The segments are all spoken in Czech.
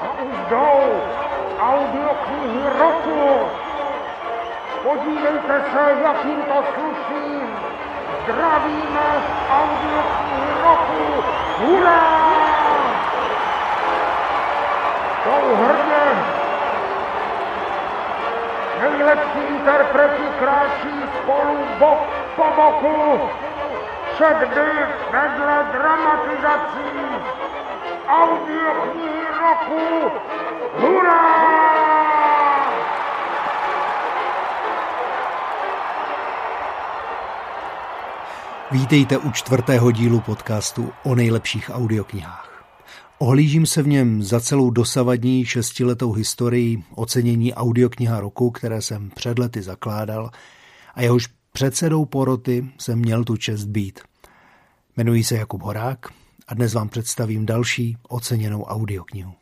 A už jdou audioknihy roku. Podívejte se, jakým to sluší. Zdravíme z audioknihy roku. Hurá! Jsou hrdě. Nejlepší interpreti kráčí spolu bok po boku. Všakdy vedle dramatizací. Audioknihy roku. Hurá! Vítejte u čtvrtého dílu podcastu o nejlepších audioknihách. Ohlížím se v něm za celou dosavadní šestiletou historii ocenění audiokniha roku, které jsem před lety zakládal a jehož předsedou poroty jsem měl tu čest být. Jmenuji se Jakub Horák a dnes vám představím další oceněnou audioknihu.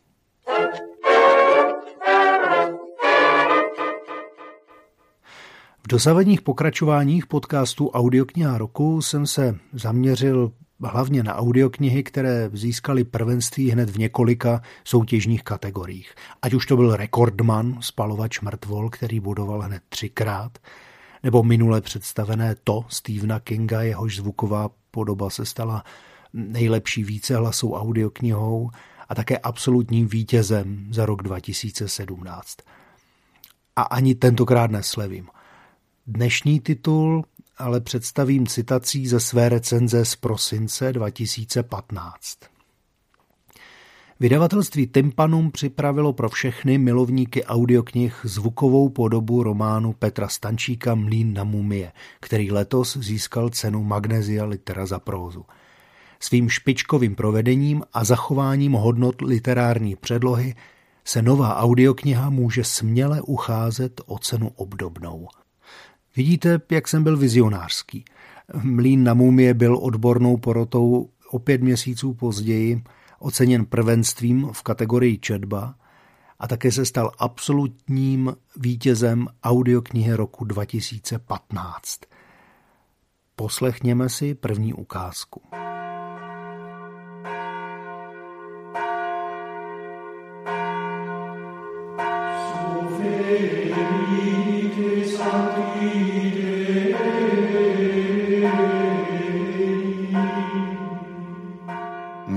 V dosavadních pokračováních podcastu Audiokniha roku jsem se zaměřil hlavně na audioknihy, které získaly prvenství hned v několika soutěžních kategoriích. Ať už to byl rekordman, spalovač mrtvol, který budoval hned třikrát, nebo minule představené to Stephena Kinga, jehož zvuková podoba se stala nejlepší vícehlasou audioknihou a také absolutním vítězem za rok 2017. A ani tentokrát neslevím. Dnešní titul ale představím citací ze své recenze z prosince 2015. Vydavatelství Tympanum připravilo pro všechny milovníky audioknih zvukovou podobu románu Petra Stančíka Mlín na mumie, který letos získal cenu Magnesia Litera za prózu. Svým špičkovým provedením a zachováním hodnot literární předlohy se nová audiokniha může směle ucházet o cenu obdobnou. Vidíte, jak jsem byl vizionářský. Mlín na mumie byl odbornou porotou o pět měsíců později oceněn prvenstvím v kategorii četba a také se stal absolutním vítězem audioknihy roku 2015. Poslechněme si první ukázku.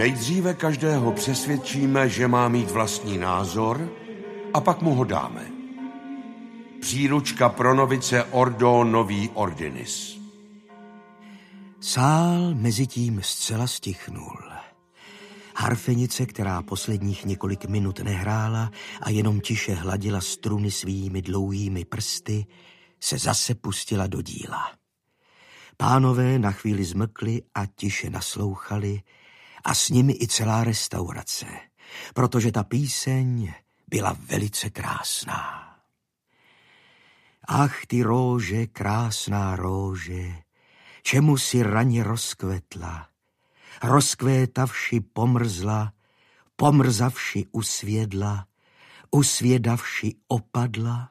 Nejdříve každého přesvědčíme, že má mít vlastní názor a pak mu ho dáme. Příručka pro novice Ordo Nový Ordinis. Sál mezi tím zcela stichnul. Harfenice, která posledních několik minut nehrála a jenom tiše hladila struny svými dlouhými prsty, se zase pustila do díla. Pánové na chvíli zmkli a tiše naslouchali, a s nimi i celá restaurace, protože ta píseň byla velice krásná. Ach, ty róže, krásná róže, čemu si raně rozkvetla, rozkvétavši pomrzla, pomrzavši usvědla, usvědavši opadla.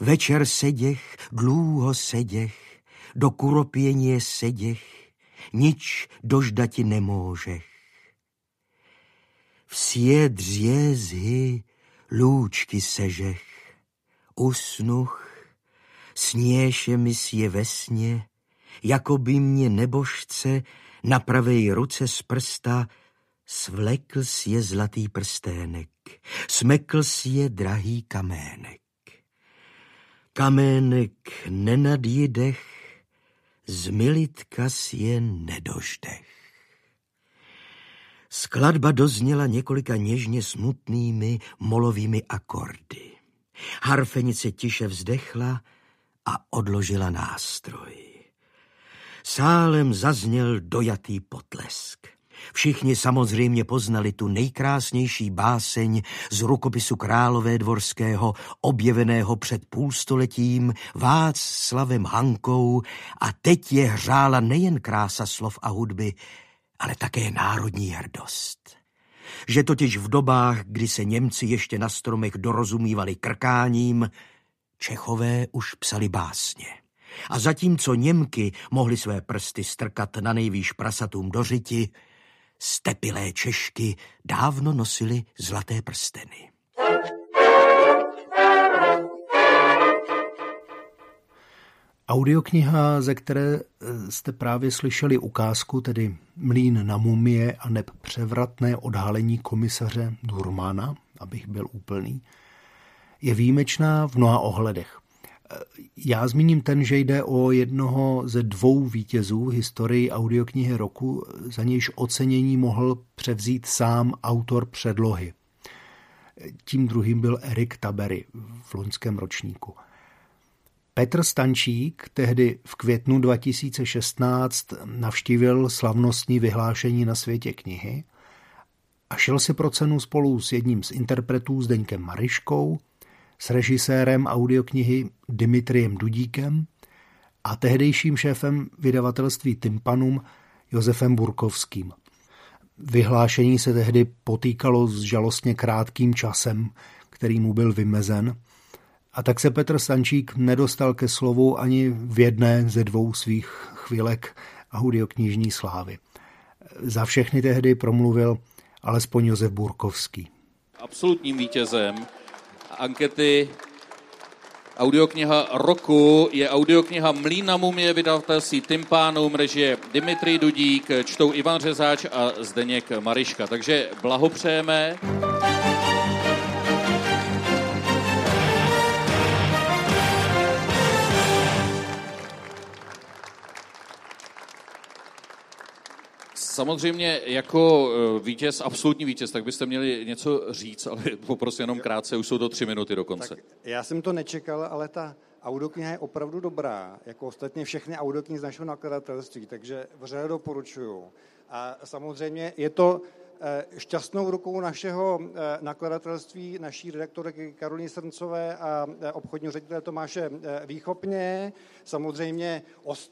Večer seděch, dlouho seděch, do kuropěně seděch, nič doždati nemůžech. Vsie dřězhy lůčky sežech, usnuch, sněše mi je ve sně, jako by mě nebožce na pravej ruce z prsta svlekl si je zlatý prstének, smekl si je drahý kamének. Kamének nenadjídech, zmilitka si je nedoždech. Skladba dozněla několika něžně smutnými molovými akordy. Harfenice tiše vzdechla a odložila nástroj. Sálem zazněl dojatý potlesk. Všichni samozřejmě poznali tu nejkrásnější báseň z rukopisu Králové dvorského, objeveného před půlstoletím slavem Hankou a teď je hřála nejen krása slov a hudby, ale také národní hrdost. Že totiž v dobách, kdy se Němci ještě na stromech dorozumívali krkáním, Čechové už psali básně. A zatímco Němky mohly své prsty strkat na nejvýš prasatům do řiti, stepilé Češky dávno nosily zlaté prsteny. Audiokniha, ze které eh, jste právě slyšeli ukázku, tedy Mlín na mumie a neb převratné odhalení komisaře Durmana, abych byl úplný, je výjimečná v mnoha ohledech. Já zmíním ten, že jde o jednoho ze dvou vítězů v historii audioknihy roku, za nějž ocenění mohl převzít sám autor předlohy. Tím druhým byl Erik Tabery v loňském ročníku. Petr Stančík tehdy v květnu 2016 navštívil slavnostní vyhlášení na světě knihy a šel si pro cenu spolu s jedním z interpretů Zdeňkem Mariškou, s režisérem audioknihy Dimitriem Dudíkem a tehdejším šéfem vydavatelství Tympanum Josefem Burkovským. Vyhlášení se tehdy potýkalo s žalostně krátkým časem, který mu byl vymezen – a tak se Petr Stančík nedostal ke slovu ani v jedné ze dvou svých chvílek audioknižní slávy. Za všechny tehdy promluvil alespoň Josef Burkovský. Absolutním vítězem ankety Audiokniha roku je audiokniha Mlína mumie vydavatelství Tympánum, režie Dimitri Dudík, čtou Ivan Řezáč a Zdeněk Mariška. Takže blahopřejeme. Samozřejmě jako eh, vítěz, absolutní vítěz, tak byste měli něco říct, ale poprosím jenom krátce, už jsou to tři minuty dokonce. Tak já jsem to nečekal, ale ta audiokniha je opravdu dobrá, jako ostatně všechny audioknihy z našeho nakladatelství, takže vřele doporučuju. A samozřejmě je to šťastnou rukou našeho eh, nakladatelství, naší redaktorky Karolíny Srncové a eh, obchodního ředitele Tomáše Výchopně, samozřejmě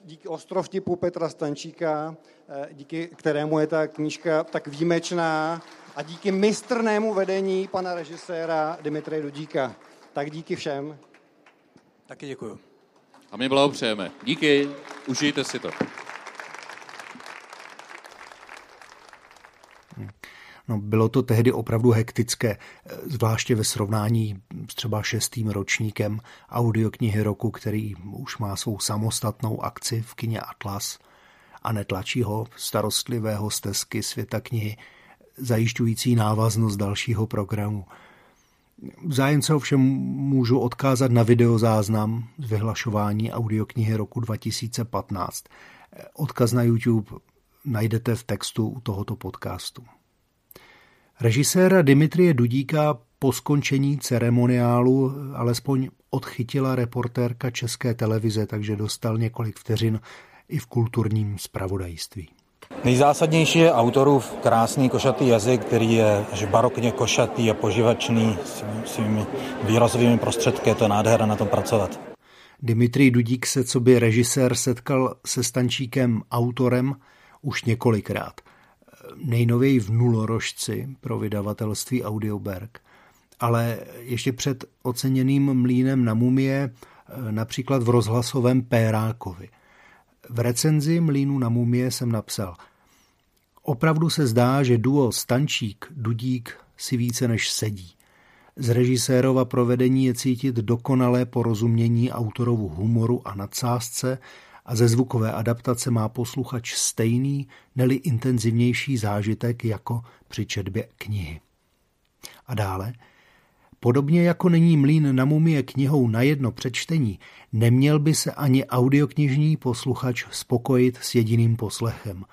díky ostrovtipu Petra Stančíka, díky kterému je ta knížka tak výjimečná a díky mistrnému vedení pana režiséra Dimitry Dudíka. Tak díky všem. Taky děkuju. A my blahopřejeme. Díky, užijte si to. No, bylo to tehdy opravdu hektické, zvláště ve srovnání s třeba šestým ročníkem audioknihy roku, který už má svou samostatnou akci v kině Atlas a netlačí ho starostlivého stezky světa knihy, zajišťující návaznost dalšího programu. Zájemce ovšem můžu odkázat na videozáznam z vyhlašování audioknihy roku 2015. Odkaz na YouTube najdete v textu tohoto podcastu. Režiséra Dimitrie Dudíka po skončení ceremoniálu alespoň odchytila reportérka České televize, takže dostal několik vteřin i v kulturním spravodajství. Nejzásadnější je autorův krásný košatý jazyk, který je barokně košatý a poživačný svými výrazovými prostředky. Je to nádhera na tom pracovat. Dimitrij Dudík se co by režisér setkal se Stančíkem autorem už několikrát – nejnověji v Nulorožci pro vydavatelství Audioberg, ale ještě před oceněným mlínem na mumie eh, například v rozhlasovém Pérákovi. V recenzi mlínu na mumie jsem napsal Opravdu se zdá, že duo Stančík-Dudík si více než sedí. Z režisérova provedení je cítit dokonalé porozumění autorovu humoru a nadsázce a ze zvukové adaptace má posluchač stejný, neli intenzivnější zážitek jako při četbě knihy. A dále, podobně jako není mlín na mumie knihou na jedno přečtení, neměl by se ani audioknižní posluchač spokojit s jediným poslechem.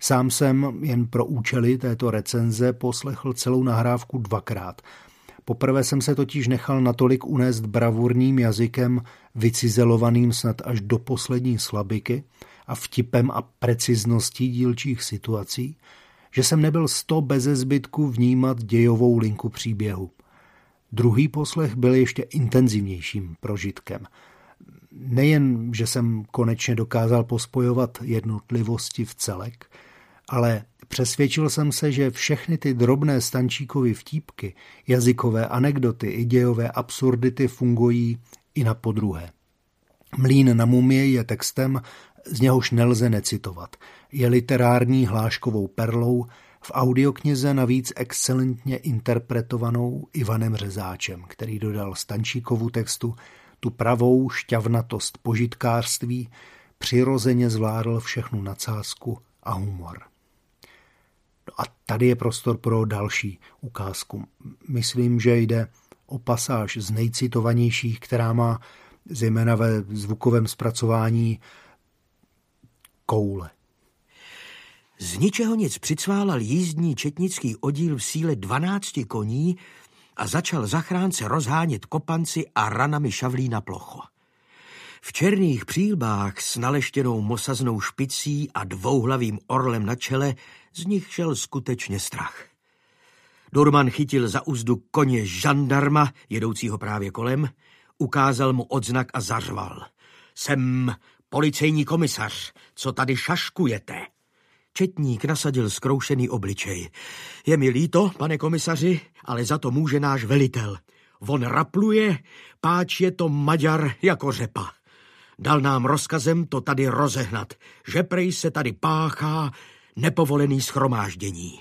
Sám jsem jen pro účely této recenze poslechl celou nahrávku dvakrát – Poprvé jsem se totiž nechal natolik unést bravurním jazykem, vycizelovaným snad až do poslední slabiky a vtipem a precizností dílčích situací, že jsem nebyl sto beze zbytku vnímat dějovou linku příběhu. Druhý poslech byl ještě intenzivnějším prožitkem. Nejen, že jsem konečně dokázal pospojovat jednotlivosti v celek, ale Přesvědčil jsem se, že všechny ty drobné stančíkovy vtípky, jazykové anekdoty i dějové absurdity fungují i na podruhé. Mlín na mumie je textem, z něhož nelze necitovat. Je literární hláškovou perlou, v audioknize navíc excelentně interpretovanou Ivanem Řezáčem, který dodal Stančíkovu textu tu pravou šťavnatost požitkářství, přirozeně zvládl všechnu nadsázku a humor. No a tady je prostor pro další ukázku. Myslím, že jde o pasáž z nejcitovanějších, která má zejména ve zvukovém zpracování koule. Z ničeho nic přicválal jízdní četnický oddíl v síle 12 koní a začal zachránce rozhánět kopanci a ranami šavlí na plocho. V černých přílbách s naleštěnou mosaznou špicí a dvouhlavým orlem na čele z nich šel skutečně strach. Durman chytil za úzdu koně žandarma, jedoucího právě kolem, ukázal mu odznak a zařval. Jsem policejní komisař, co tady šaškujete? Četník nasadil skroušený obličej. Je mi líto, pane komisaři, ale za to může náš velitel. On rapluje, páč je to Maďar jako řepa. Dal nám rozkazem to tady rozehnat, že prej se tady páchá nepovolený schromáždění.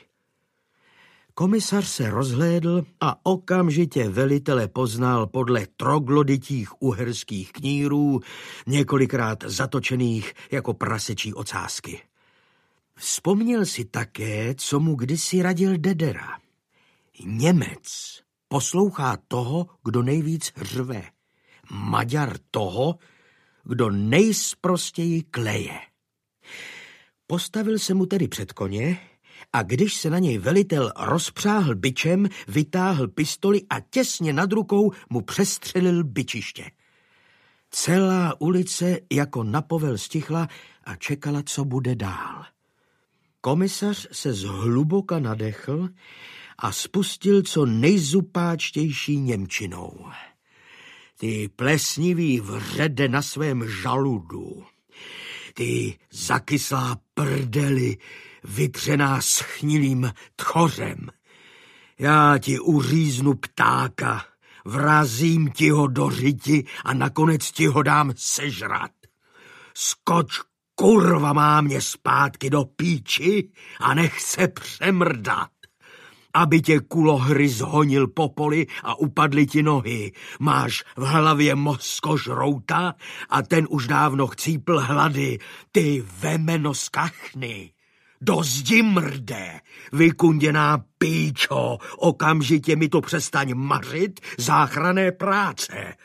Komisař se rozhlédl a okamžitě velitele poznal podle trogloditích uherských knírů, několikrát zatočených jako prasečí ocásky. Vzpomněl si také, co mu kdysi radil Dedera. Němec poslouchá toho, kdo nejvíc řve. Maďar toho, kdo nejsprostěji kleje. Postavil se mu tedy před koně a když se na něj velitel rozpřáhl byčem, vytáhl pistoli a těsně nad rukou mu přestřelil byčiště. Celá ulice jako napovel stichla a čekala, co bude dál. Komisař se zhluboka nadechl a spustil co nejzupáčtější Němčinou. Ty plesnivý vřede na svém žaludu, ty zakyslá prdeli, vytřená schnilým tchořem. Já ti uříznu ptáka, vrazím ti ho do řiti a nakonec ti ho dám sežrat. Skoč kurva má mě zpátky do píči a nech se přemrdat. Aby tě kulohry zhonil po poli a upadly ti nohy. Máš v hlavě moskožrouta a ten už dávno chcípl hlady. Ty vemeno skachny. Do zdi mrde, vykunděná píčo, okamžitě mi to přestaň mařit záchrané práce.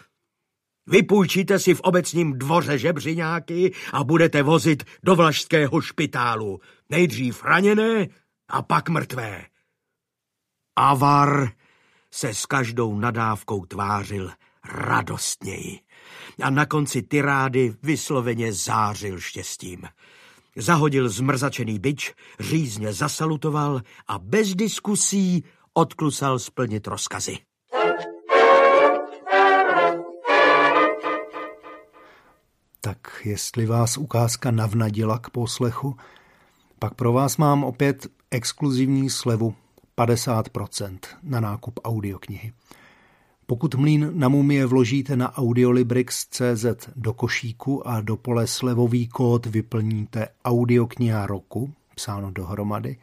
Vypůjčíte si v obecním dvoře žebřiňáky a budete vozit do vlašského špitálu. Nejdřív raněné a pak mrtvé. Avar se s každou nadávkou tvářil radostněji a na konci tyrády vysloveně zářil štěstím. Zahodil zmrzačený byč, řízně zasalutoval a bez diskusí odklusal splnit rozkazy. Tak jestli vás ukázka navnadila k poslechu, pak pro vás mám opět exkluzivní slevu 50% na nákup audioknihy. Pokud mlín na mumie vložíte na audiolibrix.cz do košíku a do pole slevový kód vyplníte audiokniha roku, psáno dohromady,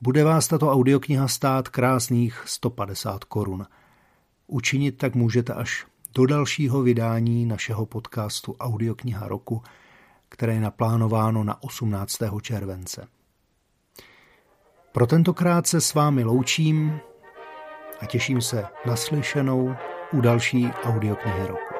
bude vás tato audiokniha stát krásných 150 korun. Učinit tak můžete až do dalšího vydání našeho podcastu Audiokniha roku, které je naplánováno na 18. července. Pro tentokrát se s vámi loučím a těším se naslyšenou u další audioknihy roku.